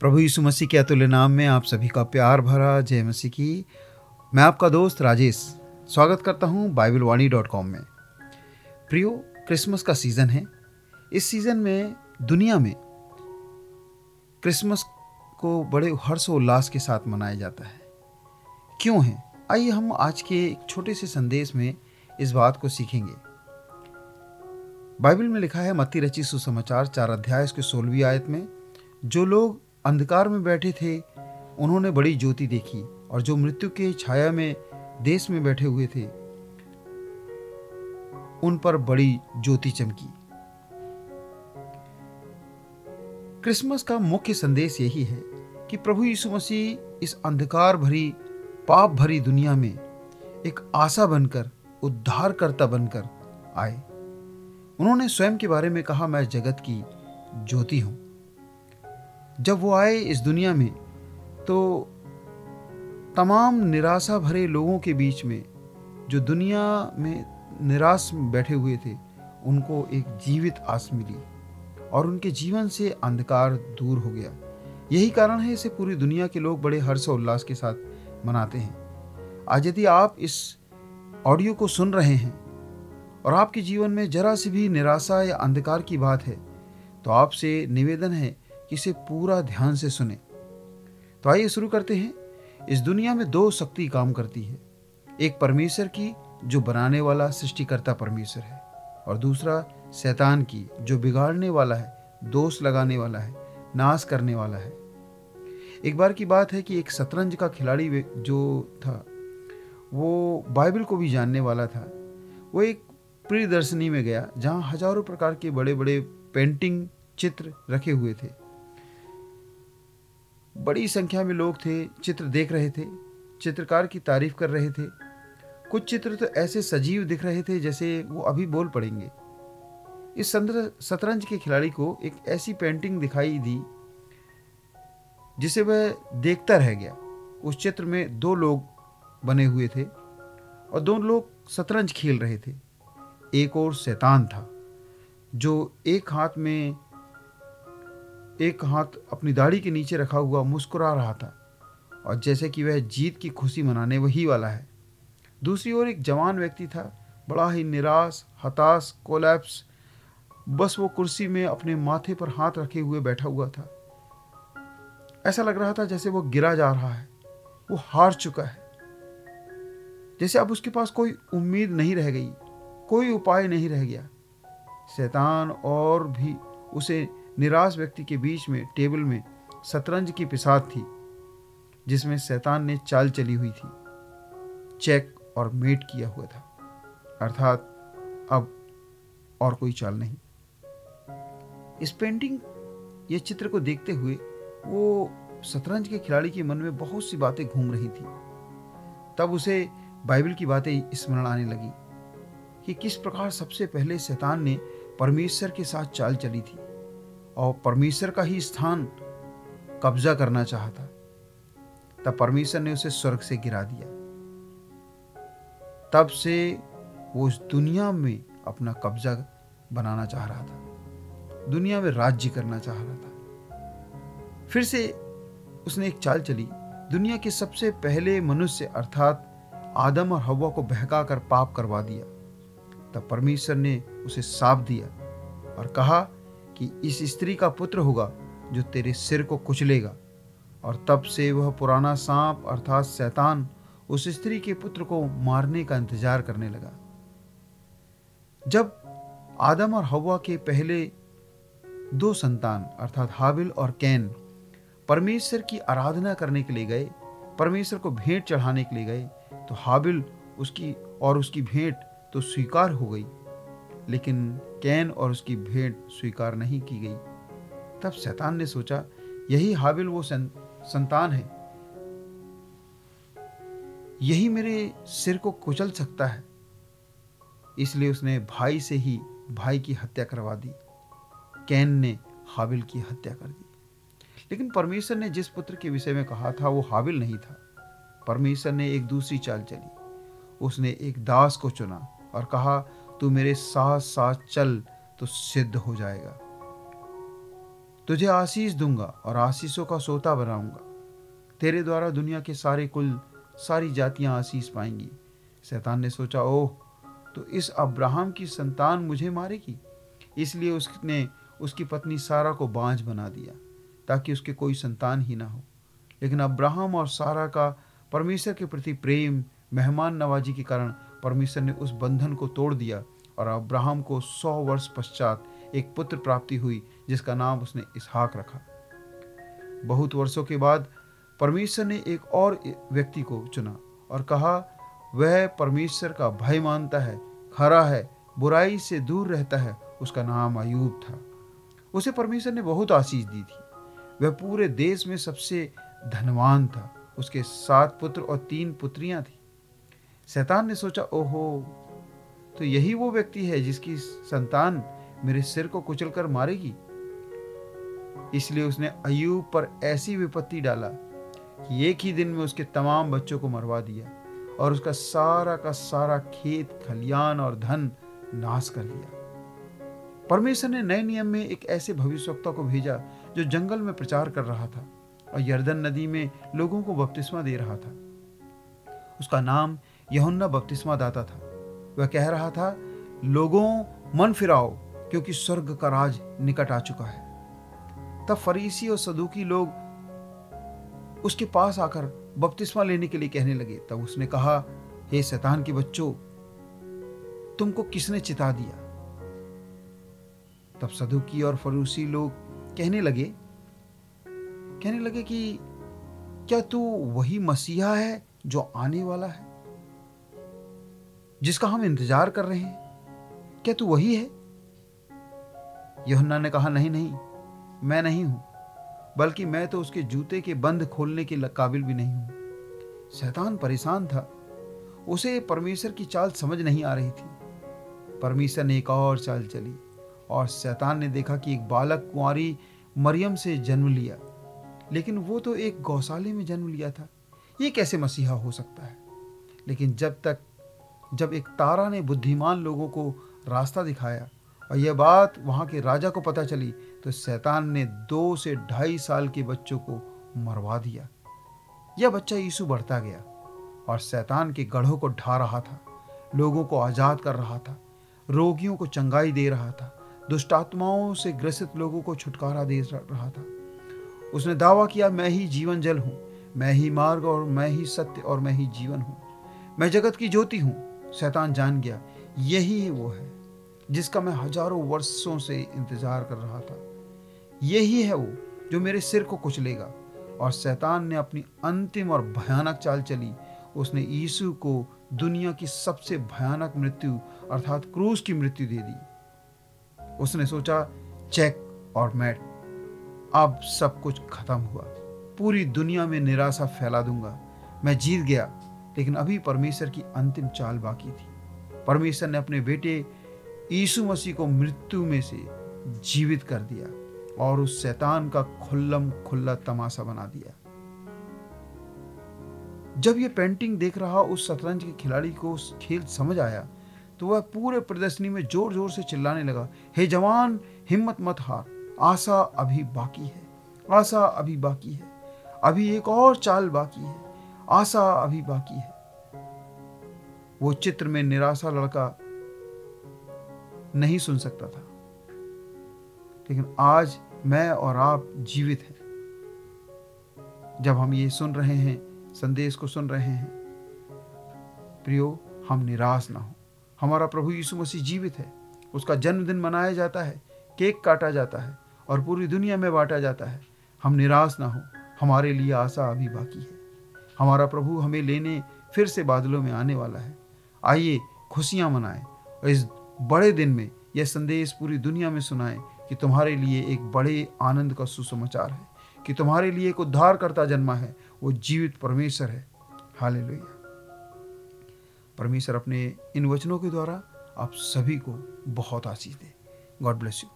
प्रभु यीशु मसीह के अतुल्य नाम में आप सभी का प्यार भरा जय मसीह की। मैं आपका दोस्त राजेश। स्वागत करता हूँ बाइबल वाणी डॉट कॉम में। प्रियो, क्रिसमस का सीज़न है। इस सीज़न में दुनिया में क्रिसमस को बड़े हर्षोल्लास के साथ मनाया जाता है। क्यों है? आइए हम आज के एक छोटे से संदेश में इस बात को सीखेंगे। बाइबल में लिखा है, मत्ती रची सुसमाचार, चार अध्याय उसके सोलहवीं आयत में, जो लोग अंधकार में बैठे थे, उन्होंने बड़ी ज्योति देखी और जो मृत्यु के छाया में देश में बैठे हुए थे, उन पर बड़ी ज्योति चमकी। क्रिसमस का मुख्य संदेश यही है कि प्रभु यीशु मसीह इस अंधकार भरी, पाप भरी दुनिया में एक आशा बनकर, उद्धारकर्ता बनकर आए। उन्होंने स्वयं के बारे में कहा, मैं जगत की ज्योति हूँ। जब वो आए इस दुनिया में तो तमाम निराशा भरे लोगों के बीच में, जो दुनिया में निराश बैठे हुए थे, उनको एक जीवित आस मिली और उनके जीवन से अंधकार दूर हो गया। यही कारण है इसे पूरी दुनिया के लोग बड़े हर्ष उल्लास के साथ मनाते हैं। आज यदि आप इस ऑडियो को सुन रहे हैं और आपके जीवन में जरा सी भी निराशा या अंधकार की बात है तो आपसे निवेदन है कि इसे पूरा ध्यान से सुने। तो आइए शुरू करते हैं। इस दुनिया में दो शक्ति काम करती है। एक परमेश्वर की, जो बनाने वाला सृष्टिकर्ता परमेश्वर है, और दूसरा शैतान की, जो बिगाड़ने वाला है, दोष लगाने वाला है, नाश करने वाला है। एक बार की बात है कि एक शतरंज का खिलाड़ी जो था, वो बाइबल को भी जानने वाला था। वो एक प्रियदर्शनी में गया, जहाँ हज़ारों प्रकार के बड़े बड़े पेंटिंग चित्र रखे हुए थे। बड़ी संख्या में लोग थे, चित्र देख रहे थे, चित्रकार की तारीफ़ कर रहे थे। कुछ चित्र तो ऐसे सजीव दिख रहे थे जैसे वो अभी बोल पड़ेंगे। इस शतरंज के खिलाड़ी को एक ऐसी पेंटिंग दिखाई दी, जिसे वह देखता रह गया। उस चित्र में दो लोग बने हुए थे और दो लोग शतरंज खेल रहे थे। एक और शैतान था, जो एक हाथ में एक हाथ अपनी दाढ़ी के नीचे रखा हुआ मुस्कुरा रहा था और जैसे कि वह जीत की खुशी मनाने वही वाला है। दूसरी ओर एक जवान व्यक्ति था, बड़ा ही निराश, हताश, कोलैप्स, बस वो कुर्सी में अपने माथे पर हाथ रखे हुए बैठा हुआ था। ऐसा लग रहा था जैसे वो गिरा जा रहा है, वो हार चुका है। जैसे अब उसके पास कोई उम्मीद नहीं रह गई, कोई उपाय नहीं रह गया। शैतान और भी उसे निराश व्यक्ति के बीच में, टेबल में शतरंज की पिसाद थी, जिसमें शैतान ने चाल चली हुई थी। चेक और मेट किया हुआ था। अर्थात, अब और कोई चाल नहीं। इस पेंटिंग, ये चित्र को देखते हुए, वो शतरंज के खिलाड़ी के मन में बहुत सी बातें घूम रही थी। तब उसे बाइबल की बातें स्मरण आने लगी कि किस प्रकार सबसे पहले शैतान ने परमेश्वर के साथ चाल चली थी। और परमेश्वर का ही स्थान कब्जा करना चाहता तब परमेश्वर ने उसे स्वर्ग से गिरा दिया। तब से वो उस दुनिया में अपना कब्जा बनाना चाह रहा था, दुनिया में राज्य करना चाह रहा था। फिर से उसने एक चाल चली, दुनिया के सबसे पहले मनुष्य अर्थात आदम और हवा को बहका कर पाप करवा दिया। तब परमेश्वर ने उसे साफ़ दिया और कहा कि इस स्त्री का पुत्र होगा जो तेरे सिर को कुचलेगा। और तब से वह पुराना सांप अर्थात शैतान उस स्त्री के पुत्र को मारने का इंतज़ार करने लगा। जब आदम और हवा के पहले दो संतान अर्थात हाबिल और कैन परमेश्वर की आराधना करने के लिए गए, परमेश्वर को भेंट चढ़ाने के लिए गए तो हाबिल उसकी और उसकी भेंट तो स्वीकार हो गई। लेकिन कैन और उसकी भेंट स्वीकार नहीं की गई। तब शैतान ने सोचा, यही हाबिल वो संतान है। यही मेरे सिर को कुचल सकता है। इसलिए उसने भाई से ही भाई की हत्या करवा दी। कैन ने हाबिल की हत्या कर दी। लेकिन परमेश्वर ने जिस पुत्र के विषय में कहा था, वो हाबिल नहीं था। परमेश्वर ने एक दूसरी चाल चली। उसने एक दास को चुना और कहा तू मेरे साथ साथ चल तो सिद्ध हो जाएगा। तुझे आशीष दूँगा और आशीषों का सोता बनाऊँगा। तेरे द्वारा दुनिया के सारे कुल, सारी जातियाँ आशीष पाएँगी। शैतान ने सोचा, ओह तो इस अब्राहम की संतान मुझे मारेगी। इसलिए उसने उसकी पत्नी सारा को बांझ बना दिया, ताकि उसके कोई संतान ही ना हो। लेकिन अब्राहम और सारा का परमेश्वर के प्रति प्रेम, मेहमान नवाजी के कारण परमेश्वर ने उस बंधन को तोड़ दिया और अब्राहम को सौ वर्ष पश्चात एक पुत्र प्राप्ति हुई, जिसका नाम उसने इसहाक रखा। बहुत वर्षों के बाद परमेश्वर ने एक और व्यक्ति को चुना और कहा, वह परमेश्वर का भय मानता है, खरा है, बुराई से दूर रहता है, उसका नाम अयूब था। उसे परमेश्वर ने बहुत आशीष दी थी। वह पूरे देश में सबसे धनवान था। उसके सात पुत्र और तीन पुत्रियाँ थी। शैतान ने सोचा, ओहो तो यही वो व्यक्ति है जिसकी संतान मेरे सिर को कुचलकर मारेगी? इसलिए उसने अयूब पर ऐसी विपत्ति डाला कि एक ही दिन में उसके तमाम बच्चों को मरवा दिया और उसका सारा का सारा खेत, खलियान और धन नाश कर दिया परमेश्वर ने नए नियम में एक ऐसे भविष्यवक्ता को भेजा जो जंगल में प्रचार कर रहा था और यर्दन नदी में लोगों को बपतिस्मा दे रहा था। उसका नाम यहुन्ना बपतिस्मा दाता था। वह कह रहा था, लोगों, मन फिराओ, क्योंकि स्वर्ग का राज निकट आ चुका है। तब फरीसी और सदुकी लोग उसके पास आकर बपतिस्मा लेने के लिए कहने लगे। तब उसने कहा, हे शैतान के बच्चों, तुमको किसने चिता दिया? तब सदुकी और फरूसी लोग कहने लगे कहने लगे कि, क्या तू वही मसीहा है जो आने वाला है? जिसका हम इंतज़ार कर रहे हैं। क्या तू वही है? यहुन्ना ने कहा, नहीं नहीं, मैं नहीं हूँ, बल्कि मैं तो उसके जूते के बंद खोलने के काबिल भी नहीं हूँ। शैतान परेशान था। उसे परमेश्वर की चाल समझ नहीं आ रही थी। परमेश्वर ने एक और चाल चली, और शैतान ने देखा कि एक बालक कुंवारी मरियम से जन्म लिया, लेकिन वो तो एक गौशाले में जन्म लिया था। ये कैसे मसीहा हो सकता है? लेकिन जब तक जब एक तारा ने बुद्धिमान लोगों को रास्ता दिखाया और यह बात वहाँ के राजा को पता चली तो शैतान ने दो से ढाई साल के बच्चों को मरवा दिया। यह बच्चा यीशु बढ़ता गया और शैतान के गढ़ों को ढा रहा था, लोगों को आज़ाद कर रहा था, रोगियों को चंगाई दे रहा था, दुष्टात्माओं से ग्रसित लोगों को छुटकारा दे रहा था। उसने दावा किया, मैं ही जीवन जल हूँ, मैं ही मार्ग और मैं ही सत्य और मैं ही जीवन हूँ। मैं जगत की ज्योति हूँ शैतान जान गया। यही वो है, जिसका मैं हज़ारों वर्षों से इंतज़ार कर रहा था। यही है वो, जो मेरे सिर को कुचलेगा। और शैतान ने अपनी अंतिम और भयानक चाल चली। उसने यीशु को दुनिया की सबसे भयानक मृत्यु, अर्थात क्रूज की मृत्यु दे दी। उसने सोचा, चेक और मैट, अब सब कुछ खत्म हुआ। पूरी दुनिया में निराशा फैला दूँगा। मैं जीत गया लेकिन अभी परमेश्वर की अंतिम चाल बाकी थी। परमेश्वर ने अपने बेटे यीशु मसीह को मृत्यु में से जीवित कर दिया और उस शैतान का खुल्लम खुल्ला तमाशा बना दिया। जब ये पेंटिंग देख रहा उस शतरंज के खिलाड़ी को खेल समझ आया तो वह पूरे प्रदर्शनी में ज़ोर ज़ोर से चिल्लाने लगा, हे जवान, हिम्मत मत हार। आशा अभी बाकी है। आशा अभी बाकी है। अभी एक और चाल बाकी है। आशा अभी बाकी है। वो चित्र में निराशा लड़का नहीं सुन सकता था। लेकिन आज मैं और आप जीवित हैं। जब हम ये सुन रहे हैं, संदेश को सुन रहे हैं, प्रियो, हम निराश ना हो। हमारा प्रभु यीशु मसीह जीवित है। उसका जन्मदिन मनाया जाता है, केक काटा जाता है और पूरी दुनिया में बांटा जाता है। हम निराश ना हो। हमारे लिए आशा अभी बाकी है। हमारा प्रभु हमें लेने फिर से बादलों में आने वाला है। आइए, खुशियाँ मनाएँ और इस बड़े दिन में यह संदेश पूरी दुनिया में सुनाएँ कि तुम्हारे लिए एक बड़े आनंद का सुसमाचार है, कि तुम्हारे लिए एक उद्धार करता जन्मा है, वो जीवित परमेश्वर है। हाल परमेश्वर अपने इन वचनों के द्वारा आप सभी को बहुत आशीष दे। God bless you.